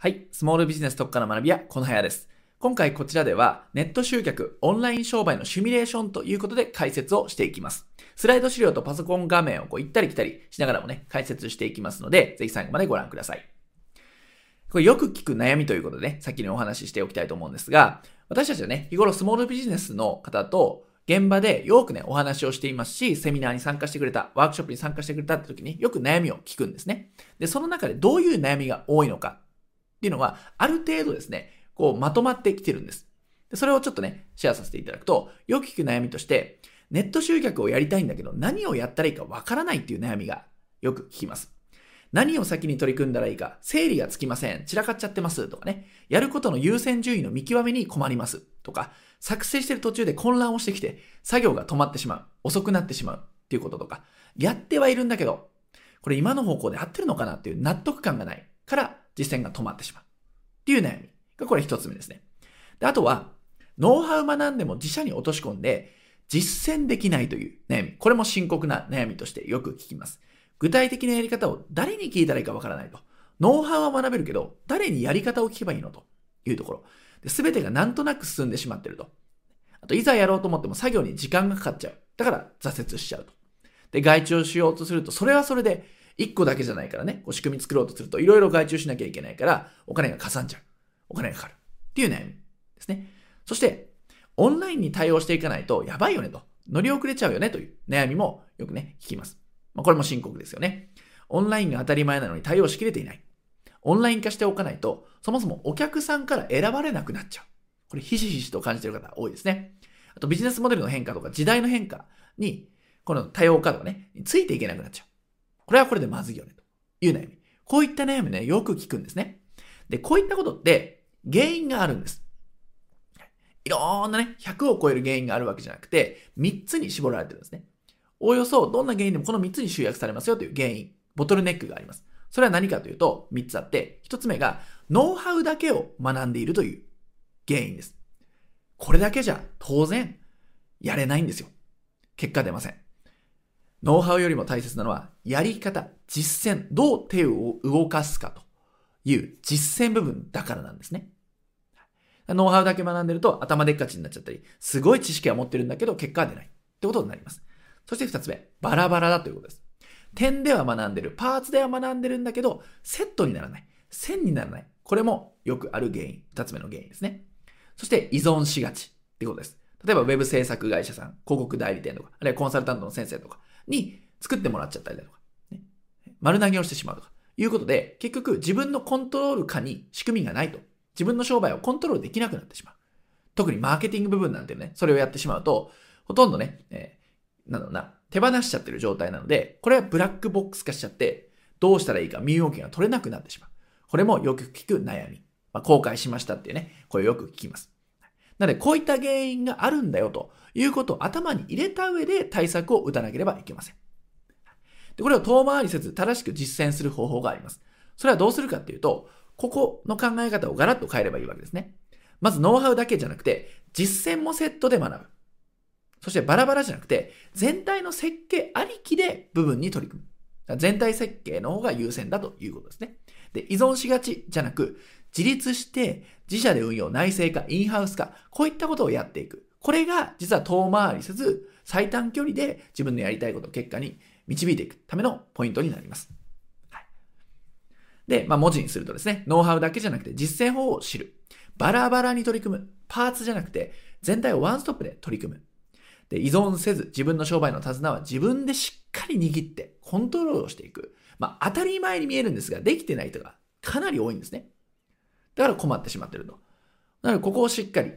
はい。スモールビジネス特化の学びはこの部屋です。今回こちらではネット集客、オンライン商売のシミュレーションということで解説をしていきます。スライド資料とパソコン画面をこう行ったり来たりしながらもね、解説していきますので、ぜひ最後までご覧ください。これよく聞く悩みということでね、先にお話ししておきたいと思うんですが、私たちはね、日頃スモールビジネスの方と現場でよくね、お話をしていますし、セミナーに参加してくれた、ワークショップに参加してくれたって時によく悩みを聞くんですね。で、その中でどういう悩みが多いのかっていうのは、ある程度ですね、こうまとまってきてるんです。でそれをちょっとね、シェアさせていただくと、よく聞く悩みとして、ネット集客をやりたいんだけど、何をやったらいいかわからないっていう悩みがよく聞きます。何を先に取り組んだらいいか、整理がつきません、散らかっちゃってます。とかね、やることの優先順位の見極めに困ります。とか、作成してる途中で混乱をしてきて、作業が止まってしまう、遅くなってしまう。っていうこととか、やってはいるんだけど、これ今の方向で合ってるのかなっていう納得感がないから実践が止まってしまうっていう悩みがこれ一つ目ですね。で、あとは、ノウハウ学んでも自社に落とし込んで実践できないという悩み。これも深刻な悩みとしてよく聞きます。具体的なやり方を誰に聞いたらいいかわからないと。ノウハウは学べるけど、誰にやり方を聞けばいいのというところ。すべてがなんとなく進んでしまってると。あと、いざやろうと思っても作業に時間がかかっちゃう。だから挫折しちゃうと。で、外注しようとすると、それはそれで1個だけじゃないからね、こう仕組み作ろうとすると、いろいろ外注しなきゃいけないから、お金がかさんじゃう。お金がかかる。っていう悩みですね。そして、オンラインに対応していかないとやばいよねと。乗り遅れちゃうよねという悩みもよくね、聞きます。まあ、これも深刻ですよね。オンラインが当たり前なのに対応しきれていない。オンライン化しておかないと、そもそもお客さんから選ばれなくなっちゃう。これひしひしと感じている方多いですね。あとビジネスモデルの変化とか時代の変化に、この多様化とかね、ついていけなくなっちゃう。これはこれでまずいよね、という悩み。こういった悩みね、よく聞くんですね。で、こういったことって原因があるんです。いろんなね、100を超える原因があるわけじゃなくて、3つに絞られてるんですね。おおよそどんな原因でもこの3つに集約されますよという原因、ボトルネックがあります。それは何かというと、3つあって、1つ目が、ノウハウだけを学んでいるという原因です。これだけじゃ当然やれないんですよ。結果出ません。ノウハウよりも大切なのは、やり方、実践、どう手を動かすかという実践部分だからなんですね。ノウハウだけ学んでると頭でっかちになっちゃったり、すごい知識は持ってるんだけど結果は出ないってことになります。そして二つ目、バラバラだということです。点では学んでる、パーツでは学んでるんだけど、セットにならない、線にならない。これもよくある原因、二つ目の原因ですね。そして依存しがちってことです。例えばウェブ制作会社さん、広告代理店とか、あるいはコンサルタントの先生とかに作ってもらっちゃったりだとか、ね、丸投げをしてしまうとか、いうことで、結局自分のコントロール下に仕組みがないと。自分の商売をコントロールできなくなってしまう。特にマーケティング部分なんてね、それをやってしまうと、ほとんどね、えー、なんだろうな、手放しちゃってる状態なので、これはブラックボックス化しちゃって、どうしたらいいか身動きが取れなくなってしまう。これもよく聞く悩み。まあ、後悔しましたっていうね、これよく聞きます。なので、こういった原因があるんだよということを頭に入れた上で対策を打たなければいけません。でこれを遠回りせず正しく実践する方法があります。それはどうするかっていうと、ここの考え方をガラッと変えればいいわけですね。まずノウハウだけじゃなくて、実践もセットで学ぶ。そしてバラバラじゃなくて、全体の設計ありきで部分に取り組む。全体設計の方が優先だということですね。で、依存しがちじゃなく、自立して自社で運用、内製化、インハウス化、こういったことをやっていく。これが実は遠回りせず、最短距離で自分のやりたいことを結果に導いていくためのポイントになります。はい、で、まあ、文字にするとですね、ノウハウだけじゃなくて実践法を知る。バラバラに取り組む。パーツじゃなくて、全体をワンストップで取り組む。で、依存せず自分の商売の手綱は自分でしっかり握ってコントロールをしていく。まあ、当たり前に見えるんですが、できてない人がかなり多いんですね。だから困ってしまってると。なので、ここをしっかり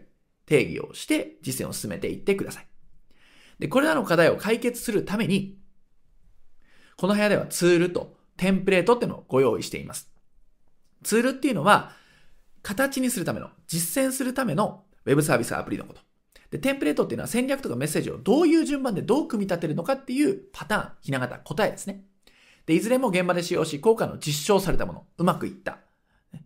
定義をして実践を進めていってください。で、これらの課題を解決するために、この部屋ではツールとテンプレートっていうのをご用意しています。ツールっていうのは、形にするための、実践するためのウェブサービスアプリのこと。で、テンプレートっていうのは戦略とかメッセージをどういう順番でどう組み立てるのかっていうパターン、ひな形、答えですね。で、いずれも現場で使用し、効果の実証されたもの、うまくいった、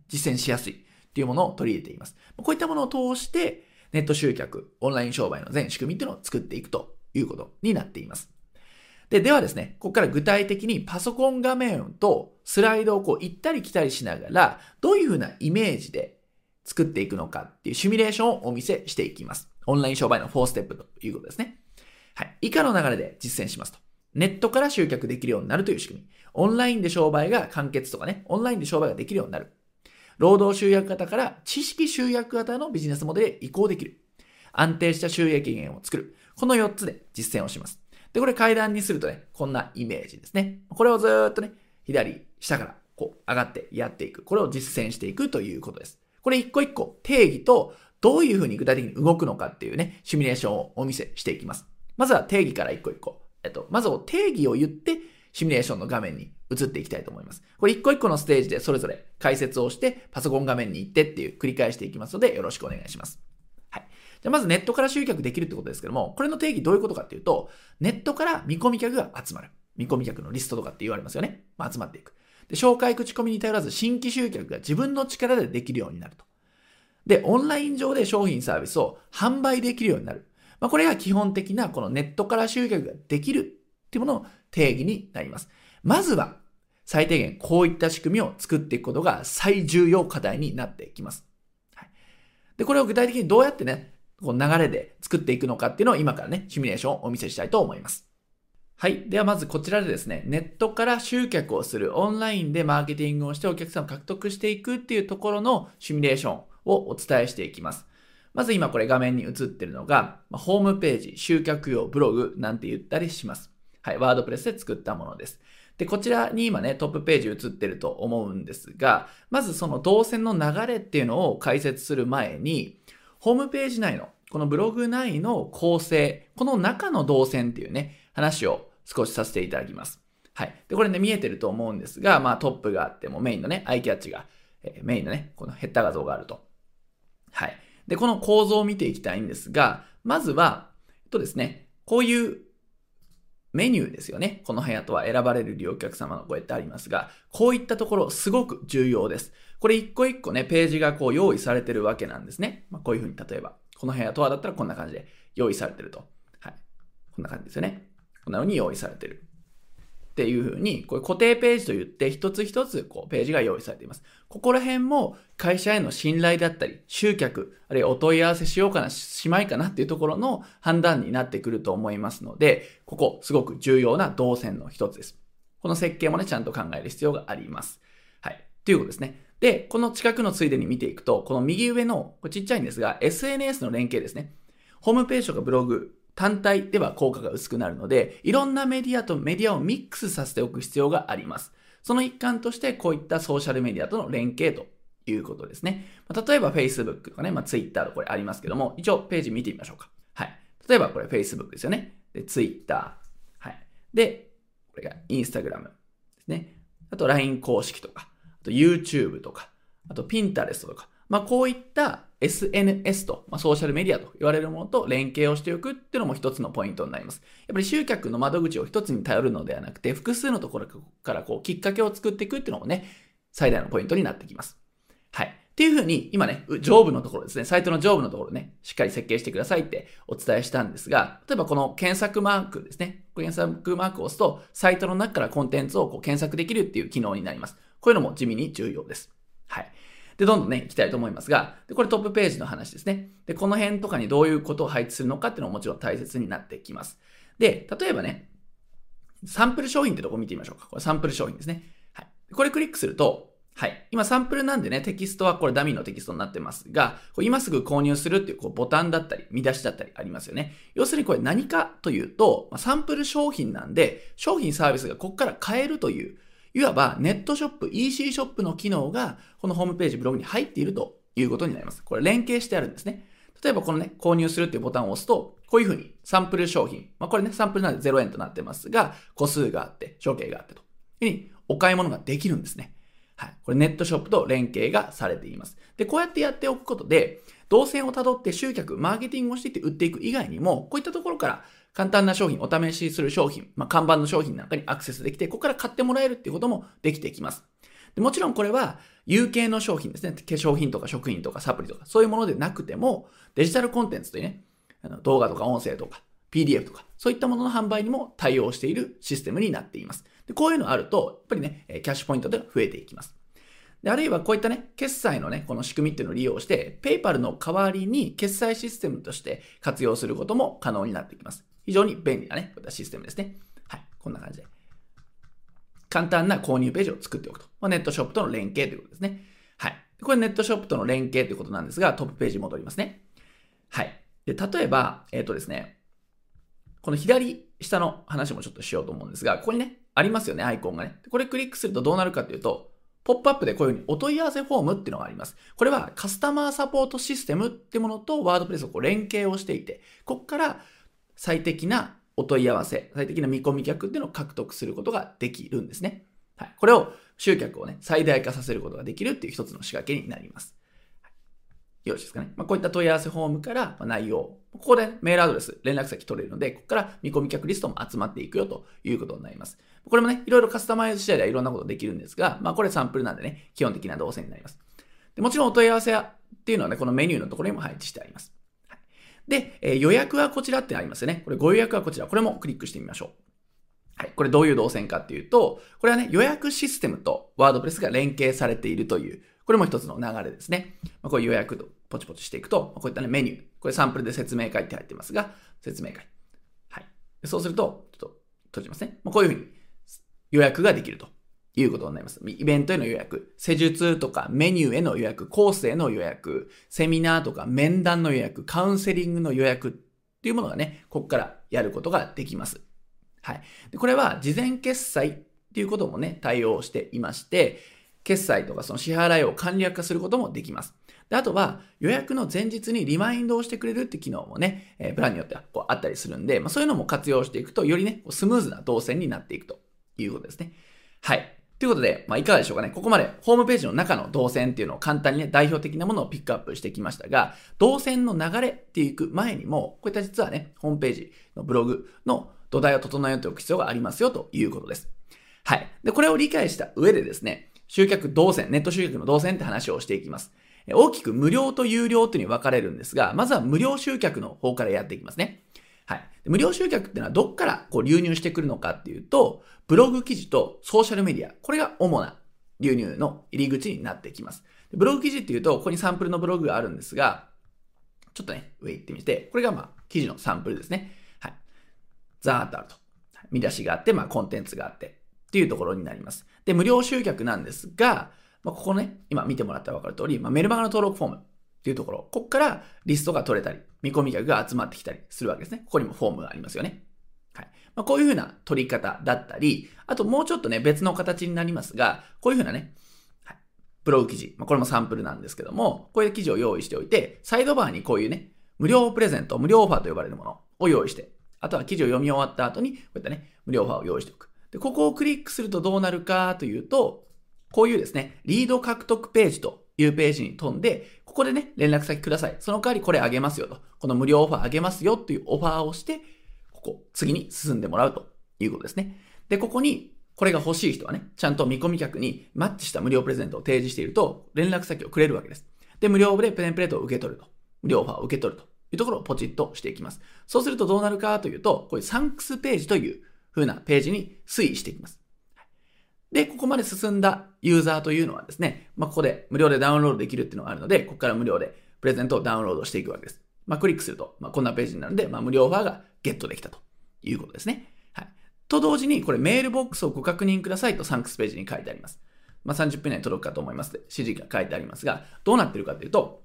実践しやすいっていうものを取り入れています。こういったものを通して、ネット集客、オンライン商売の全仕組みっていうのを作っていくということになっています。で、ではですね、ここから具体的にパソコン画面とスライドをこう行ったり来たりしながら、どういうふうなイメージで作っていくのかっていうシミュレーションをお見せしていきます。オンライン商売の4ステップということですね。はい。以下の流れで実践しますと。ネットから集客できるようになるという仕組み。オンラインで商売が完結とかね、オンラインで商売ができるようになる。労働集約型から知識集約型のビジネスモデルへ移行できる。安定した収益源を作る。この4つで実践をします。で、これ階段にするとね、こんなイメージですね。これをずっとね、左、下からこう上がってやっていく。これを実践していくということです。これ一個一個定義とどういうふうに具体的に動くのかっていうね、シミュレーションをお見せしていきます。まずは定義から一個一個。えっと、まず定義を言って、シミュレーションの画面に移っていきたいと思います。これ一個一個のステージでそれぞれ解説をして、パソコン画面に行ってっていう繰り返していきますので、よろしくお願いします。はい。じゃまずネットから集客できるってことですけども、これの定義どういうことかっていうと、ネットから見込み客が集まる。見込み客のリストとかって言われますよね。まあ、集まっていく。で、紹介口コミに頼らず新規集客が自分の力でできるようになると。で、オンライン上で商品サービスを販売できるようになる。まあ、これが基本的なこのネットから集客ができるっていうものの定義になります。まずは、最低限こういった仕組みを作っていくことが最重要課題になってきます。はい、で、これを具体的にどうやってね、この流れで作っていくのかっていうのを今からね、シミュレーションをお見せしたいと思います。はい。ではまずこちらでですね、ネットから集客をする、オンラインでマーケティングをしてお客さんを獲得していくっていうところのシミュレーションをお伝えしていきます。まず今これ画面に映ってるのが、ホームページ、集客用ブログなんて言ったりします。はい。ワードプレスで作ったものです。で、こちらに今ね、トップページ映ってると思うんですが、まずその動線の流れっていうのを解説する前に、ホームページ内の、このブログ内の構成、この中の動線っていうね、話を少しさせていただきます。はい。で、これね、見えてると思うんですが、まあトップがあってもメインのね、アイキャッチが、えー、メインのね、このヘッダ画像があると。はい。で、この構造を見ていきたいんですが、まずは、えっとですね、こういうメニューですよね。この部屋とは選ばれる利用客様の声ってありますが、こういったところすごく重要です。これ一個一個ね、ページがこう用意されてるわけなんですね。まあ、こういうふうに例えば、この部屋とはだったらこんな感じで用意されてると。はい。こんな感じですよね。こんな風に用意されてる。っていう風に、これ固定ページといって一つ一つこうページが用意されています。ここら辺も会社への信頼だったり、集客、あるいはお問い合わせしようかな、しまいかなっていうところの判断になってくると思いますので、ここすごく重要な動線の一つです。この設計もね、ちゃんと考える必要があります。はい。ということですね。で、この近くのついでに見ていくと、この右上の、これちっちゃいんですが、SNS の連携ですね。ホームページとかブログ、単体では効果が薄くなるので、いろんなメディアとメディアをミックスさせておく必要があります。その一環としてこういったソーシャルメディアとの連携ということですね。例えば Facebook とかね、まあ、Twitter とこれありますけども、一応ページ見てみましょうか。はい。例えばこれ Facebook ですよね。で、Twitter。はい。で、これが Instagram ですね。あと LINE 公式とか、あと YouTube とか、あと Pinterest とか、まあ、こういった SNS と、まあ、ソーシャルメディアと言われるものと連携をしておくっていうのも一つのポイントになります。やっぱり集客の窓口を一つに頼るのではなくて、複数のところからこうきっかけを作っていくっていうのもね、最大のポイントになってきます。はい。っていうふうに、今ね、上部のところですね、サイトの上部のところね、しっかり設計してくださいってお伝えしたんですが、例えばこの検索マークですね、検索マークを押すと、サイトの中からコンテンツをこう検索できるっていう機能になります。こういうのも地味に重要です。はい。で、どんどんね、行きたいと思いますが、で、これトップページの話ですね。で、この辺とかにどういうことを配置するのかっていうのももちろん大切になってきます。で、例えばね、サンプル商品ってとこ見てみましょうか。これサンプル商品ですね。はい。これクリックすると、はい。今サンプルなんでね、テキストはこれダミーのテキストになってますが、これ今すぐ購入するっていうこうボタンだったり、見出しだったりありますよね。要するにこれ何かというと、サンプル商品なんで、商品サービスがここから買えるといういわばネットショップ、EC ショップの機能がこのホームページ、ブログに入っているということになります。これ連携してあるんですね。例えばこのね、購入するっていうボタンを押すと、こういうふうにサンプル商品、まあこれね、サンプルなんで0円となってますが、個数があって、処刑があってと。いううにお買い物ができるんですね。はい。これネットショップと連携がされています。で、こうやってやっておくことで、動線をたどって集客、マーケティングをしていって売っていく以外にも、こういったところから簡単な商品、お試しする商品、まあ、看板の商品なんかにアクセスできて、ここから買ってもらえるっていうこともできてきます。でもちろんこれは、有形の商品ですね。化粧品とか食品とかサプリとか、そういうものでなくても、デジタルコンテンツというね、あの動画とか音声とか、PDF とか、そういったものの販売にも対応しているシステムになっています。でこういうのあると、やっぱりね、キャッシュポイントで増えていきます。であるいはこういったね、決済のね、この仕組みっていうのを利用して、PayPal の代わりに決済システムとして活用することも可能になってきます。非常に便利なね、こういったシステムですね。はい。こんな感じで。簡単な購入ページを作っておくと。まあ、ネットショップとの連携ということですね。はい。これネットショップとの連携ということなんですが、トップページに戻りますね。はい。で、例えば、えっ、ー、とですね、この左下の話もちょっとしようと思うんですが、ここにね、ありますよね、アイコンがね。これクリックするとどうなるかというと、ポップアップでこういうふうにお問い合わせフォームっていうのがあります。これはカスタマーサポートシステムってものとワードプレスをこう連携をしていて、ここから最適なお問い合わせ、最適な見込み客っていうのを獲得することができるんですね。はい。これを集客をね、最大化させることができるっていう一つの仕掛けになります。よろしいですかね。まあ、こういった問い合わせフォームから内容、ここでメールアドレス、連絡先取れるので、ここから見込み客リストも集まっていくよということになります。これもね、いろいろカスタマイズ次第ではいろんなことできるんですが、まあこれサンプルなんでね、基本的な動線になります。でもちろんお問い合わせっていうのはね、このメニューのところにも配置してあります。で、えー、予約はこちらってありますよね。これご予約はこちら。これもクリックしてみましょう。はい。これどういう動線かっていうと、これはね、予約システムとワードプレスが連携されているという、これも一つの流れですね。まあ、こういう予約とポチポチしていくと、こういったね、メニュー。これサンプルで説明会って入ってますが、説明会。はい。そうすると、ちょっと閉じますね。まあ、こういうふうに予約ができるということになります。イベントへの予約、施術とかメニューへの予約、コースへの予約、セミナーとか面談の予約、カウンセリングの予約っていうものがね、ここからやることができます。はい。でこれは事前決済っていうこともね、対応していまして、決済とかその支払いを簡略化することもできます。であとは予約の前日にリマインドをしてくれるって機能もね、えー、プランによってはこうあったりするんで、まあ、そういうのも活用していくと、よりね、スムーズな動線になっていくということですね。はい。ということで、まあ、いかがでしょうかね。ここまでホームページの中の動線っていうのを簡単にね、代表的なものをピックアップしてきましたが、動線の流れっていく前にも、こういった実はね、ホームページのブログの土台を整えておく必要がありますよということです。はい。で、これを理解した上でですね、集客動線、ネット集客の動線って話をしていきます。大きく無料と有料っていうに分かれるんですが、まずは無料集客の方からやっていきますね。はい。無料集客っていうのはどっからこう流入してくるのかっていうと、ブログ記事とソーシャルメディア、これが主な流入の入り口になってきます。ブログ記事っていうと、ここにサンプルのブログがあるんですが、ちょっとね、上行ってみて、これがまあ、記事のサンプルですね。はい。ザーッとあると。見出しがあって、まあ、コンテンツがあって、っていうところになります。で、無料集客なんですが、まあ、ここね、今見てもらったらわかる通り、まあ、メルマガの登録フォームっていうところ、ここからリストが取れたり、見込み客が集まってきたりするわけですね。ここにもフォームがありますよね。はい。まあ、こういうふうな取り方だったり、あともうちょっとね、別の形になりますが、こういうふうなね、はい、ブログ記事、まあ、これもサンプルなんですけども、こういう記事を用意しておいて、サイドバーにこういうね、無料プレゼント、無料オファーと呼ばれるものを用意して、あとは記事を読み終わった後に、こういったね、無料オファーを用意しておく。で、ここをクリックするとどうなるかというと、こういうですね、リード獲得ページというページに飛んで、ここでね、連絡先ください。その代わりこれあげますよと。この無料オファーあげますよっていうオファーをして、ここ、次に進んでもらうということですね。で、ここに、これが欲しい人はね、ちゃんと見込み客にマッチした無料プレゼントを提示していると、連絡先をくれるわけです。で、無料でプレンプレートを受け取ると。無料オファーを受け取るというところをポチッとしていきます。そうするとどうなるかというと、こういうサンクスページという風なページに推移していきます。で、ここまで進んだユーザーというのはですね、まあ、ここで無料でダウンロードできるっていうのがあるので、ここから無料でプレゼントをダウンロードしていくわけです。まあ、クリックすると、まあ、こんなページになるので、まあ、無料オファーがゲットできたということですね。はい。と同時に、これメールボックスをご確認くださいとサンクスページに書いてあります。まあ、30分以内に届くかと思いますで、指示が書いてありますが、どうなってるかというと、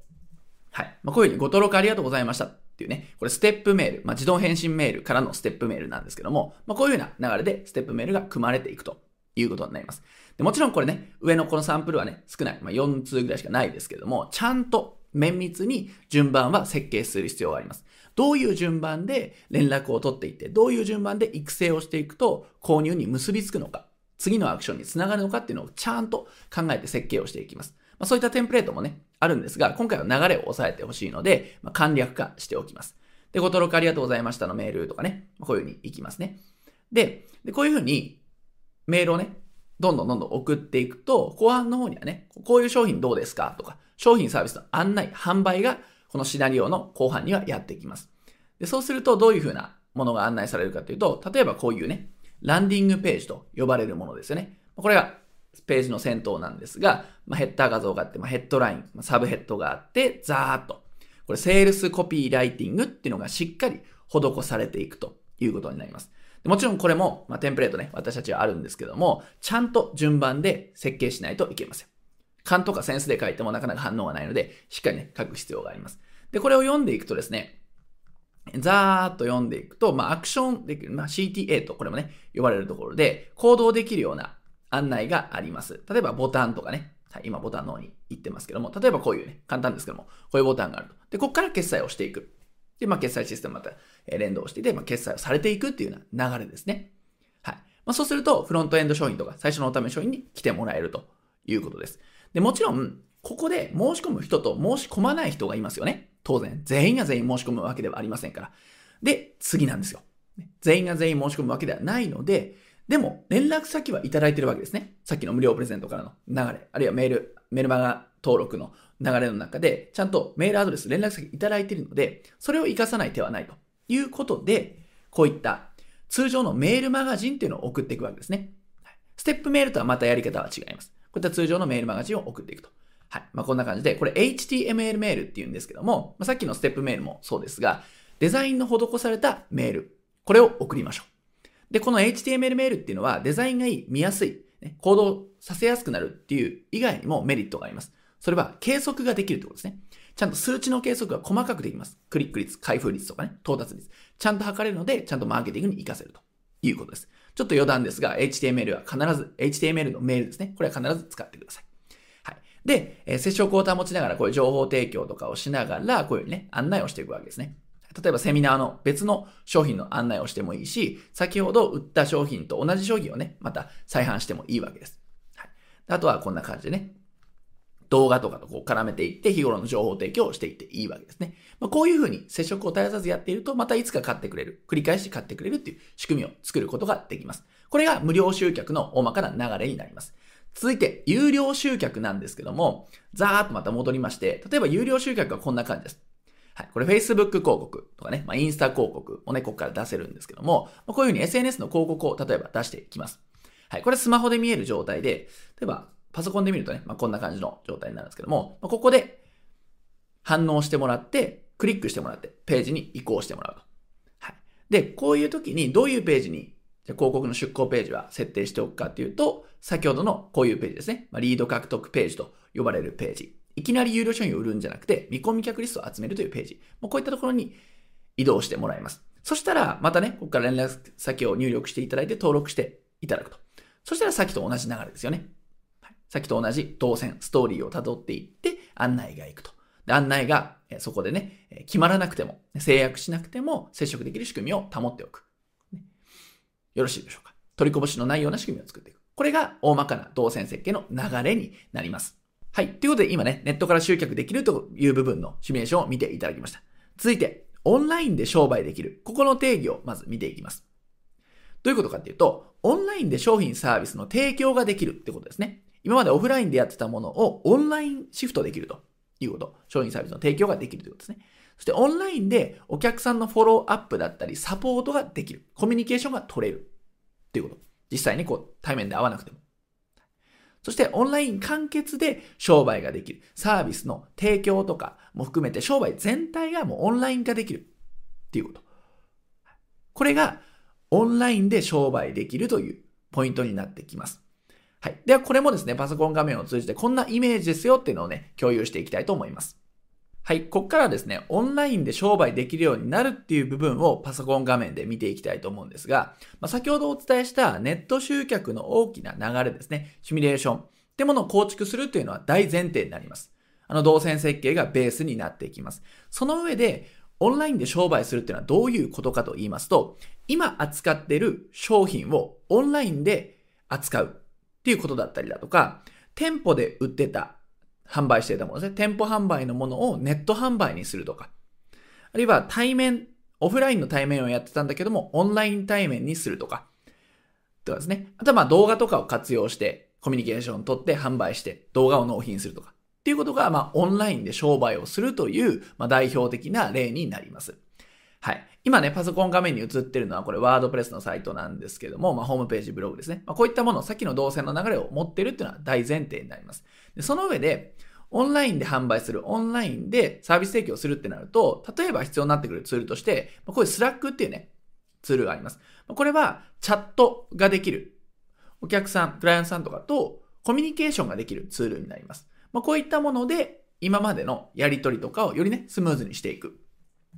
はい。まあ、こういうふうにご登録ありがとうございましたっていうね、これステップメール、まあ、自動返信メールからのステップメールなんですけども、まあ、こういうふうな流れでステップメールが組まれていくということになります。でもちろんこれね、上のこのサンプルはね、少ない。まあ、4通ぐらいしかないですけども、ちゃんと綿密に順番は設計する必要があります。どういう順番で連絡を取っていって、どういう順番で育成をしていくと購入に結びつくのか、次のアクションにつながるのかっていうのをちゃんと考えて設計をしていきます。まあ、そういったテンプレートもね、あるんですが、今回は流れを押さえてほしいので、まあ、簡略化しておきます。で、ご登録ありがとうございましたのメールとかね、こういうふうに行きますね。で、でこういうふうにメールをね、どんどんどんどん送っていくと、後半の方にはね、こういう商品どうですか？とか、商品サービスの案内、販売が、このシナリオの後半にはやってきます。でそうすると、どういうふうなものが案内されるかというと、例えばこういうね、ランディングページと呼ばれるものですよね。これがページの先頭なんですが、まあ、ヘッダー画像があって、まあ、ヘッドライン、まあサブヘッドがあって、ザーッと。これ、セールスコピーライティングっていうのがしっかり施されていくということになります。もちろんこれも、まあ、テンプレートね、私たちはあるんですけども、ちゃんと順番で設計しないといけません。勘とかセンスで書いてもなかなか反応がないので、しっかりね、書く必要があります。で、これを読んでいくとですね、ざーっと読んでいくと、まあ、アクションできる、まあ、CTA とこれもね、呼ばれるところで、行動できるような案内があります。例えばボタンとかね、はい、今ボタンの方に行ってますけども、例えばこういうね、簡単ですけども、こういうボタンがあると。で、ここから決済をしていく。で、まあ、決済システムまた連動していて、まあ、決済をされていくっていうような流れですね。はい。まあ、そうすると、フロントエンド商品とか最初のお試し商品に来てもらえるということです。で、もちろん、ここで申し込む人と申し込まない人がいますよね。当然、全員が全員申し込むわけではありませんから。で、次なんですよ。全員が全員申し込むわけではないので、でも、連絡先はいただいてるわけですね。さっきの無料プレゼントからの流れ、あるいはメール、メルマガ登録の流れの中で、ちゃんとメールアドレス、連絡先いただいているので、それを活かさない手はないということで、こういった通常のメールマガジンっていうのを送っていくわけですね。ステップメールとはまたやり方は違います。こういった通常のメールマガジンを送っていくと。はい。まあ、こんな感じで、これ HTML メールっていうんですけども、まあ、さっきのステップメールもそうですが、デザインの施されたメール、これを送りましょう。で、この HTML メールっていうのはデザインがいい、見やすい、ね、行動させやすくなるっていう以外にもメリットがあります。それは計測ができるってことですね。ちゃんと数値の計測が細かくできます。クリック率、開封率とかね、到達率。ちゃんと測れるので、ちゃんとマーケティングに活かせるということです。ちょっと余談ですが、HTML は必ず、HTML のメールですね。これは必ず使ってください。はい。で、えー、接触を保ちながら、こういう情報提供とかをしながら、こういうね、案内をしていくわけですね。例えばセミナーの別の商品の案内をしてもいいし、先ほど売った商品と同じ商品をね、また再販してもいいわけです。はい。あとはこんな感じでね、動画とかとこう絡めていって日頃の情報提供をしていっていいわけですね。まあ、こういうふうに接触を絶やさずやっていると、またいつか買ってくれる。繰り返し買ってくれるっていう仕組みを作ることができます。これが無料集客の大まかな流れになります。続いて、有料集客なんですけども、ざーっとまた戻りまして、例えば有料集客はこんな感じです。はい。これ Facebook 広告とかね、まあ、インスタ広告をね、ここから出せるんですけども、まあ、こういうふうに SNS の広告を例えば出していきます。はい。これスマホで見える状態で、例えばパソコンで見るとね、まあ、こんな感じの状態になるんですけども、まあ、ここで反応してもらって、クリックしてもらって、ページに移行してもらうと。はい。で、こういう時にどういうページに、じゃ広告の出稿ページは設定しておくかっていうと、先ほどのこういうページですね。まあ、リード獲得ページと呼ばれるページ。いきなり有料商品を売るんじゃなくて、見込み客リストを集めるというページ。もうこういったところに移動してもらいます。そしたら、またね、ここから連絡先を入力していただいて登録していただくと。そしたらさっきと同じ流れですよね。さっきと同じ動線、ストーリーを辿っていって案内が行くと。で案内がそこでね、決まらなくても、制約しなくても接触できる仕組みを保っておく。よろしいでしょうか。取りこぼしのないような仕組みを作っていく。これが大まかな動線設計の流れになります。はい。ということで今ね、ネットから集客できるという部分のシミュレーションを見ていただきました。続いて、オンラインで商売できる。ここの定義をまず見ていきます。どういうことかっていうと、オンラインで商品サービスの提供ができるってことですね。今までオフラインでやってたものをオンラインシフトできるということ。商品サービスの提供ができるということですね。そしてオンラインでお客さんのフォローアップだったりサポートができる。コミュニケーションが取れる。っていうこと。実際にこう対面で会わなくても。そしてオンライン完結で商売ができる。サービスの提供とかも含めて商売全体がもうオンライン化できる。っていうこと。これがオンラインで商売できるというポイントになってきます。はい。では、これもですね、パソコン画面を通じてこんなイメージですよっていうのをね、共有していきたいと思います。はい。ここからですね、オンラインで商売できるようになるっていう部分をパソコン画面で見ていきたいと思うんですが、まあ、先ほどお伝えしたネット集客の大きな流れですね、シミュレーションってものを構築するというのは大前提になります。あの動線設計がベースになっていきます。その上で、オンラインで商売するっていうのはどういうことかと言いますと、今扱っている商品をオンラインで扱う。っていうことだったりだとか、店舗で売ってた、販売していたものですね。店舗販売のものをネット販売にするとか、あるいは対面、オフラインの対面をやってたんだけども、オンライン対面にするとか、とかですね。あとはまあ動画とかを活用して、コミュニケーションを取って販売して、動画を納品するとか、っていうことが、まあオンラインで商売をするという、まあ代表的な例になります。はい。今ね、パソコン画面に映ってるのはこれ WordPress のサイトなんですけども、まあ、ホームページ、ブログですね。まあ、こういったもの、さっきの導線の流れを持ってるっていうのは大前提になります。でその上で、オンラインで販売する、オンラインでサービス提供するってなると、例えば必要になってくるツールとして、まあこういう Slack っていうね、ツールがあります。これはチャットができる。お客さん、クライアントさんとかとコミュニケーションができるツールになります。まあ、こういったもので今までのやり取りとかをよりね、スムーズにしていく。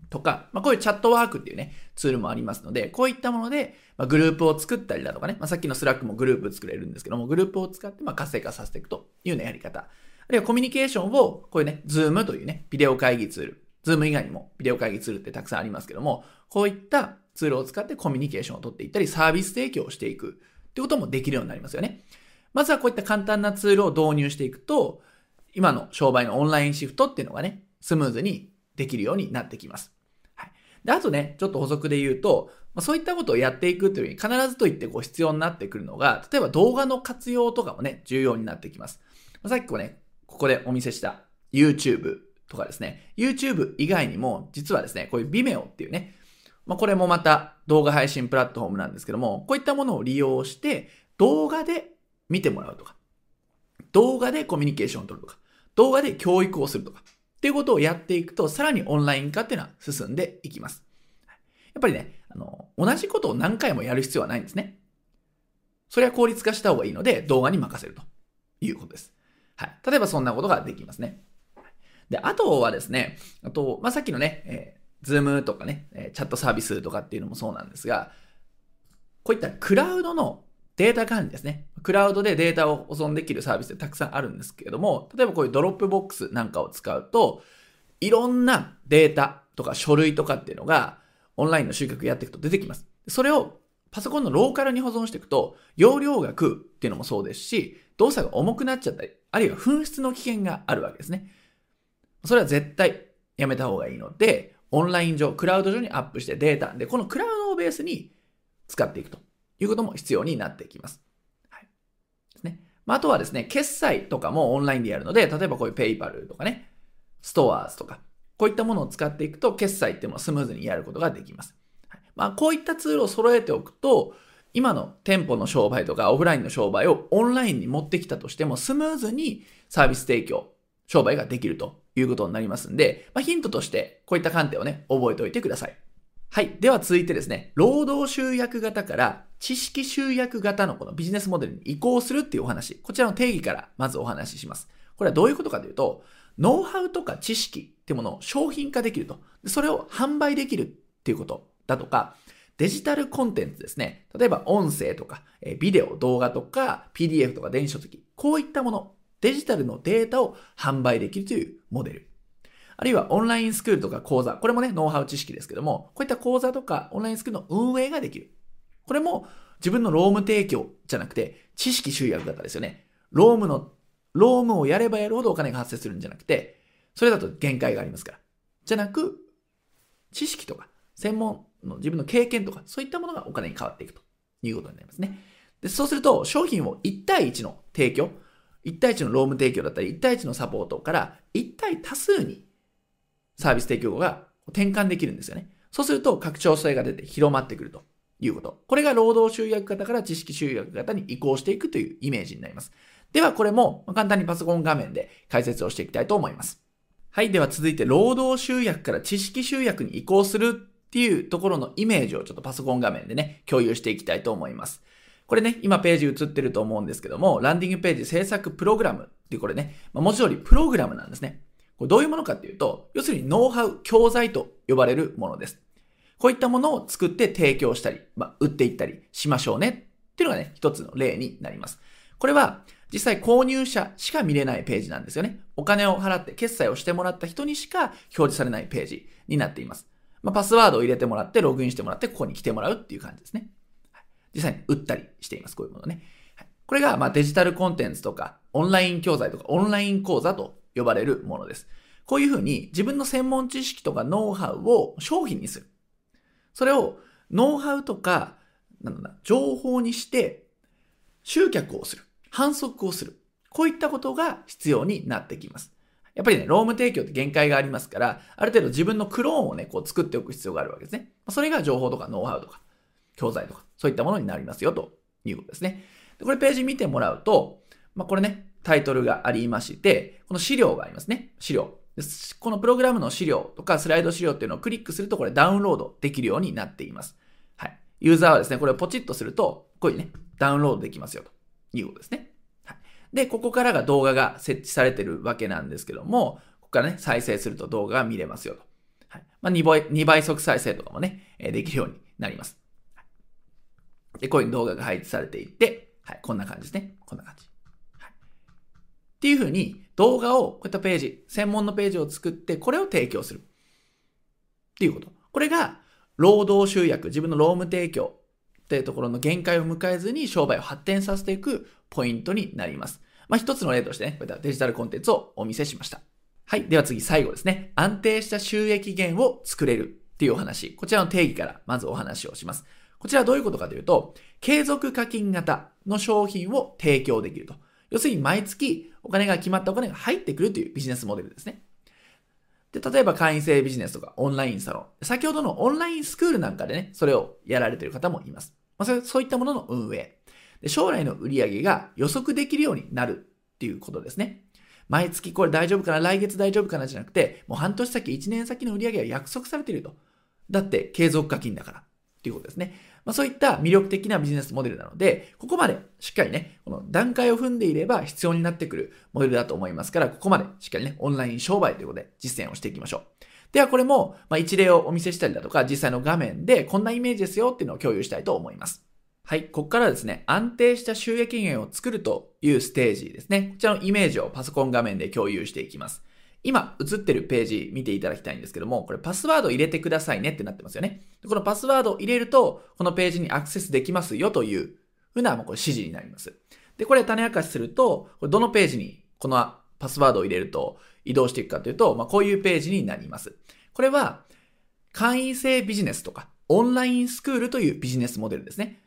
とか、まあ、こういう Chatwork っていうね、ツールもありますので、こういったもので、まあ、グループを作ったりだとかね、まあ、さっきの Slack もグループ作れるんですけども、グループを使って、ま、活性化させていくというようなやり方。あるいはコミュニケーションを、こういうね、 Zoom というね、ビデオ会議ツール。 Zoom 以外にもビデオ会議ツールってたくさんありますけども、こういったツールを使ってコミュニケーションを取っていったり、サービス提供をしていくってこともできるようになりますよね。まずはこういった簡単なツールを導入していくと、今の商売のオンラインシフトっていうのがね、スムーズにできるようになってきます。はい。で、あとね、ちょっと補足で言うと、ま、そういったことをやっていくというふうに必ずと言ってこう必要になってくるのが、例えば動画の活用とかもね、重要になってきます。ま、さっきこね、ここでお見せした YouTube とかですね、YouTube 以外にも実はですね、こういう Vimeo っていうね、まあ、これもまた動画配信プラットフォームなんですけども、こういったものを利用して動画で見てもらうとか、動画でコミュニケーションを取るとか、動画で教育をするとか、っていうことをやっていくと、さらにオンライン化っていうのは進んでいきます。やっぱりね、あの、同じことを何回もやる必要はないんですね。それは効率化した方がいいので、動画に任せるということです。はい。例えばそんなことができますね。で、あとはですね、あと、まあ、さっきのね、えー、ズームとかね、チャットサービスとかっていうのもそうなんですが、こういったクラウドのデータ管理ですね。クラウドでデータを保存できるサービスってたくさんあるんですけれども、例えばこういう Dropbox なんかを使うと、いろんなデータとか書類とかっていうのが、オンラインの集客やっていくと出てきます。それをパソコンのローカルに保存していくと、容量が食うっていうのもそうですし、動作が重くなっちゃったり、あるいは紛失の危険があるわけですね。それは絶対やめた方がいいので、オンライン上、クラウド上にアップしてデータで、このクラウドをベースに使っていくと。いうことも必要になってきます。はい。ですね。まあ、あとはですね、決済とかもオンラインでやるので、例えばこういう PayPal とかね、ストアーズとか、こういったものを使っていくと、決済っていうのをスムーズにやることができます。はい、まあ、こういったツールを揃えておくと、今の店舗の商売とかオフラインの商売をオンラインに持ってきたとしても、スムーズにサービス提供、商売ができるということになりますんで、まあ、ヒントとしてこういった観点をね、覚えておいてください。はい。では続いてですね、労働集約型から知識集約型のこのビジネスモデルに移行するっていうお話。こちらの定義からまずお話しします。これはどういうことかというと、ノウハウとか知識ってものを商品化できると。それを販売できるっていうことだとか、デジタルコンテンツですね。例えば音声とか、ビデオ、動画とか、PDF とか電子書籍。こういったもの、デジタルのデータを販売できるというモデル。あるいはオンラインスクールとか講座。これもね、ノウハウ知識ですけども、こういった講座とかオンラインスクールの運営ができる。これも自分の労務提供じゃなくて、知識集約型ですよね。労務の、労務をやればやるほどお金が発生するんじゃなくて、それだと限界がありますから。じゃなく、知識とか、専門の自分の経験とか、そういったものがお金に変わっていくということになりますね。でそうすると、商品を1対1の提供、1対1の労務提供だったり、1対1のサポートから1対多数にサービス提供が転換できるんですよね。そうすると拡張性が出て広まってくるということ。これが労働集約型から知識集約型に移行していくというイメージになります。ではこれも簡単にパソコン画面で解説をしていきたいと思います。はい。では続いて労働集約から知識集約に移行するっていうところのイメージをちょっとパソコン画面でね、共有していきたいと思います。これね、今ページ映ってると思うんですけども、ランディングページ制作プログラムってこれね、まあ、文字通りプログラムなんですね。これどういうものかっていうと、要するにノウハウ、教材と呼ばれるものです。こういったものを作って提供したり、まあ、売っていったりしましょうねっていうのがね、一つの例になります。これは実際購入者しか見れないページなんですよね。お金を払って決済をしてもらった人にしか表示されないページになっています。まあ、パスワードを入れてもらって、ログインしてもらって、ここに来てもらうっていう感じですね。はい、実際に売ったりしています。こういうものね。はい、これがまデジタルコンテンツとか、オンライン教材とか、オンライン講座と呼ばれるものです。こういうふうに自分の専門知識とかノウハウを商品にする。それをノウハウとか、なんだ情報にして集客をする。反則をする。こういったことが必要になってきます。やっぱりね、ローム提供って限界がありますから、ある程度自分のクローンをね、こう作っておく必要があるわけですね。それが情報とかノウハウとか、教材とか、そういったものになりますよ、ということですね。でこれページ見てもらうと、まあ、これね、タイトルがありまして、この資料がありますね。資料。このプログラムの資料とかスライド資料っていうのをクリックするとこれダウンロードできるようになっています。はい。ユーザーはですね、これをポチッとすると、こういうね、ダウンロードできますよということですね。はい。で、ここからが動画が設置されてるわけなんですけども、ここからね、再生すると動画が見れますよと。はい。まあ、2倍、2倍速再生とかもね、できるようになります。で、こういう動画が配置されていて、はい、こんな感じですね。こんな感じ。っていう風に、動画を、こういったページ、専門のページを作って、これを提供する。っていうこと。これが、労働集約、自分の労務提供っていうところの限界を迎えずに商売を発展させていくポイントになります。まあ、一つの例としてね、こういったデジタルコンテンツをお見せしました。はい。では次、最後ですね。安定した収益源を作れるっていうお話。こちらの定義からまずお話をします。こちらはどういうことかというと、継続課金型の商品を提供できると。要するに毎月お金が決まったお金が入ってくるというビジネスモデルですね。で、例えば会員制ビジネスとかオンラインサロン。先ほどのオンラインスクールなんかでね、それをやられている方もいます。まあ、そういったものの運営。で将来の売り上げが予測できるようになるっていうことですね。毎月これ大丈夫かな来月大丈夫かなじゃなくて、もう半年先、1年先の売り上げは約束されていると。だって継続課金だから。っていうことですね。まあ、そういった魅力的なビジネスモデルなので、ここまでしっかりね、この段階を踏んでいれば必要になってくるモデルだと思いますから、ここまでしっかりね、オンライン商売ということで実践をしていきましょう。ではこれも、まあ、一例をお見せしたりだとか、実際の画面でこんなイメージですよっていうのを共有したいと思います。はい。ここからですね、安定した収益源を作るというステージですね。こちらのイメージをパソコン画面で共有していきます。今映ってるページ見ていただきたいんですけども、これパスワード入れてくださいねってなってますよね。このパスワードを入れると、このページにアクセスできますよというふうな、もうこれ指示になります。で、これ種明かしすると、これどのページにこのパスワードを入れると移動していくかというと、まあ、こういうページになります。これは、会員制ビジネスとか、オンラインスクールというビジネスモデルですね。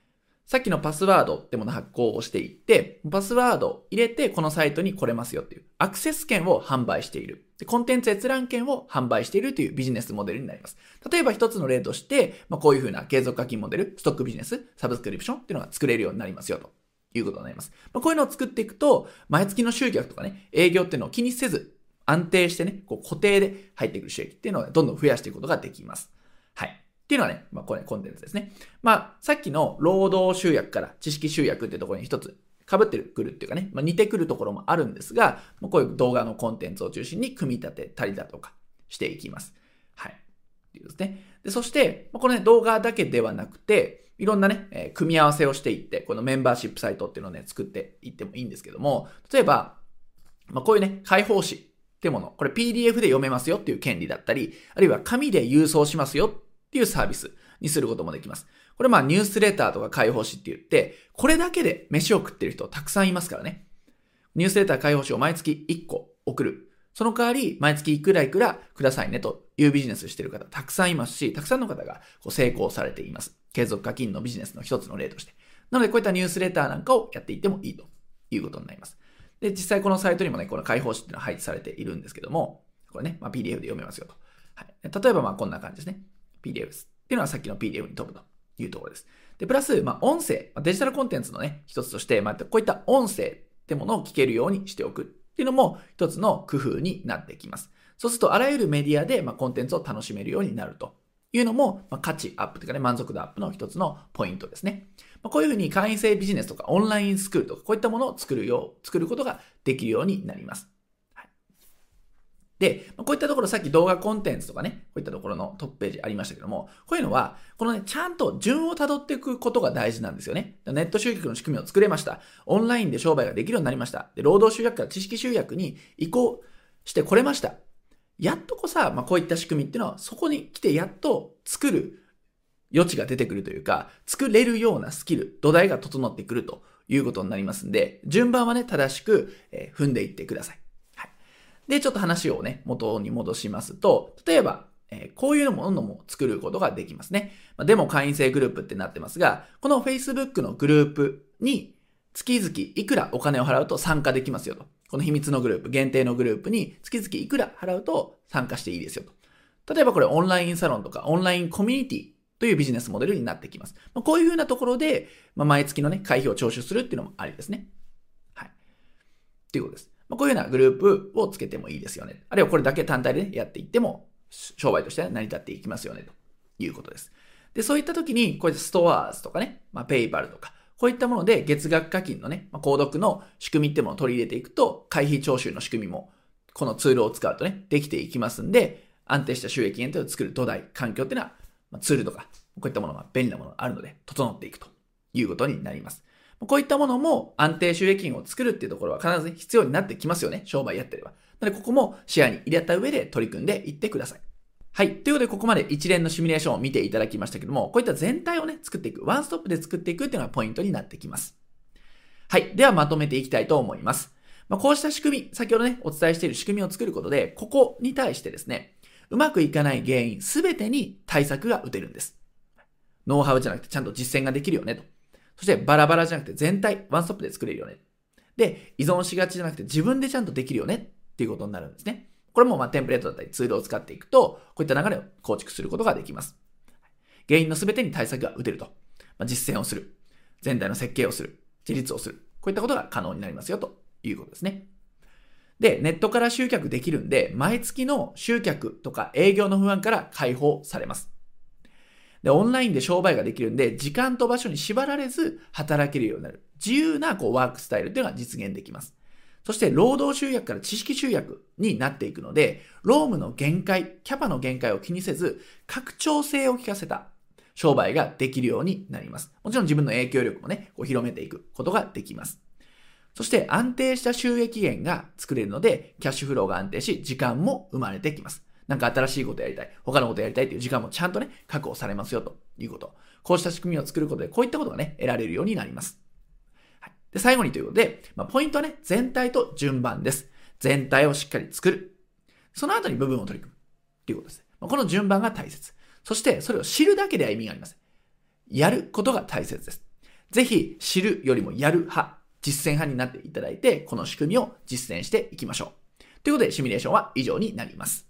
さっきのパスワードってもの発行をしていって、パスワード入れてこのサイトに来れますよっていうアクセス権を販売している。コンテンツ閲覧権を販売しているというビジネスモデルになります。例えば一つの例として、まあ、こういうふうな継続課金モデル、ストックビジネス、サブスクリプションっていうのが作れるようになりますよということになります。まあ、こういうのを作っていくと、毎月の集客とかね、営業っていうのを気にせず、安定してね、こう固定で入ってくる収益っていうのをどんどん増やしていくことができます。はい。っていうのはね、まあ、これコンテンツですね。まあ、さっきの労働集約から知識集約っていうところに一つ被ってくるっていうかね、まあ、似てくるところもあるんですが、まあ、こういう動画のコンテンツを中心に組み立てたりだとかしていきます。はい。っていうですね。で、そして、まあ、このね、動画だけではなくて、いろんなね、えー、組み合わせをしていって、このメンバーシップサイトっていうのをね、作っていってもいいんですけども、例えば、まあ、こういうね、解放誌ってもの、これ PDF で読めますよっていう権利だったり、あるいは紙で郵送しますよっていうサービスにすることもできます。これまあニュースレターとか解放誌って言って、これだけで飯を食ってる人たくさんいますからね。ニュースレター解放誌を毎月1個送る。その代わり、毎月いくらいくらくださいねというビジネスしてる方たくさんいますし、たくさんの方がこう成功されています。継続課金のビジネスの一つの例として。なので、こういったニュースレターなんかをやっていってもいいということになります。で、実際このサイトにもね、この解放誌っていうのは配置されているんですけども、これね、まあ、PDF で読めますよと。はい。例えばまあこんな感じですね。PDF っていうのはさっきの PDF に飛ぶというところです。で、プラス、まあ、音声、デジタルコンテンツのね、一つとして、まあ、こういった音声ってものを聞けるようにしておくっていうのも一つの工夫になってきます。そうすると、あらゆるメディアで、まあ、コンテンツを楽しめるようになるというのも、まあ、価値アップというかね、満足度アップの一つのポイントですね。まあ、こういうふうに会員制ビジネスとかオンラインスクールとか、こういったものを作るよう、作ることができるようになります。で、こういったところさっき動画コンテンツとかね、こういったところのトップページありましたけども、こういうのは、このね、ちゃんと順を辿っていくことが大事なんですよね。ネット集客の仕組みを作れました。オンラインで商売ができるようになりました。で、労働集約から知識集約に移行してこれました。やっとこさ、まあ、こういった仕組みっていうのは、そこに来てやっと作る余地が出てくるというか、作れるようなスキル、土台が整ってくるということになりますんで、順番はね、正しく、踏んでいってください。で、ちょっと話をね、元に戻しますと、例えば、えー、こういうものも作ることができますね。まあ、でも会員制グループってなってますが、この Facebook のグループに月々いくらお金を払うと参加できますよとこの秘密のグループ、限定のグループに月々いくら払うと参加していいですよと。例えばこれオンラインサロンとかオンラインコミュニティというビジネスモデルになってきます。まあ、こういうふうなところで、まあ、毎月のね、会費を徴収するっていうのもありですね。はい。っていうことです。まあ、こういうようなグループをつけてもいいですよね。あるいはこれだけ単体で、ね、やっていっても、商売として成り立っていきますよね、ということです。で、そういった時に、こういったストアーズとかね、まあ、ペイパルとか、こういったもので月額課金のね、まあ、購読の仕組みってものを取り入れていくと、会費徴収の仕組みも、このツールを使うとね、できていきますんで、安定した収益源というのを作る土台、環境っていうのは、まあ、ツールとか、こういったものが便利なものがあるので、整っていくということになります。こういったものも安定収益源を作るっていうところは必ず必要になってきますよね。商売やってれば。なので、ここも視野に入れた上で取り組んでいってください。はい。ということで、ここまで一連のシミュレーションを見ていただきましたけども、こういった全体をね、作っていく。ワンストップで作っていくっていうのがポイントになってきます。はい。ではまとめていきたいと思います。まあ、こうした仕組み、先ほどね、お伝えしている仕組みを作ることで、ここに対してですね、うまくいかない原因すべてに対策が打てるんです。ノウハウじゃなくてちゃんと実践ができるよねと。そしてバラバラじゃなくて全体、ワンストップで作れるよね。で、依存しがちじゃなくて自分でちゃんとできるよねっていうことになるんですね。これもまあテンプレートだったりツールを使っていくと、こういった流れを構築することができます。原因のすべてに対策が打てると。まあ、実践をする。全体の設計をする。自立をする。こういったことが可能になりますよということですね。で、ネットから集客できるんで、毎月の集客とか営業の不安から解放されます。で、オンラインで商売ができるんで、時間と場所に縛られず働けるようになる。自由なこうワークスタイルっていうのが実現できます。そして、労働集約から知識集約になっていくので、ロームの限界、キャパの限界を気にせず、拡張性を効かせた商売ができるようになります。もちろん自分の影響力もね、こう広めていくことができます。そして安定した収益源が作れるので、キャッシュフローが安定し、時間も生まれてきます。なんか新しいことやりたい、他のことやりたいという時間もちゃんとね、確保されますよということ。こうした仕組みを作ることで、こういったことがね、得られるようになります。はい、で最後にということで、まあ、ポイントはね、全体と順番です。全体をしっかり作る。その後に部分を取り組む。ということです。まあ、この順番が大切。そして、それを知るだけでは意味がありません。やることが大切です。ぜひ、知るよりもやる派、実践派になっていただいて、この仕組みを実践していきましょう。ということで、シミュレーションは以上になります。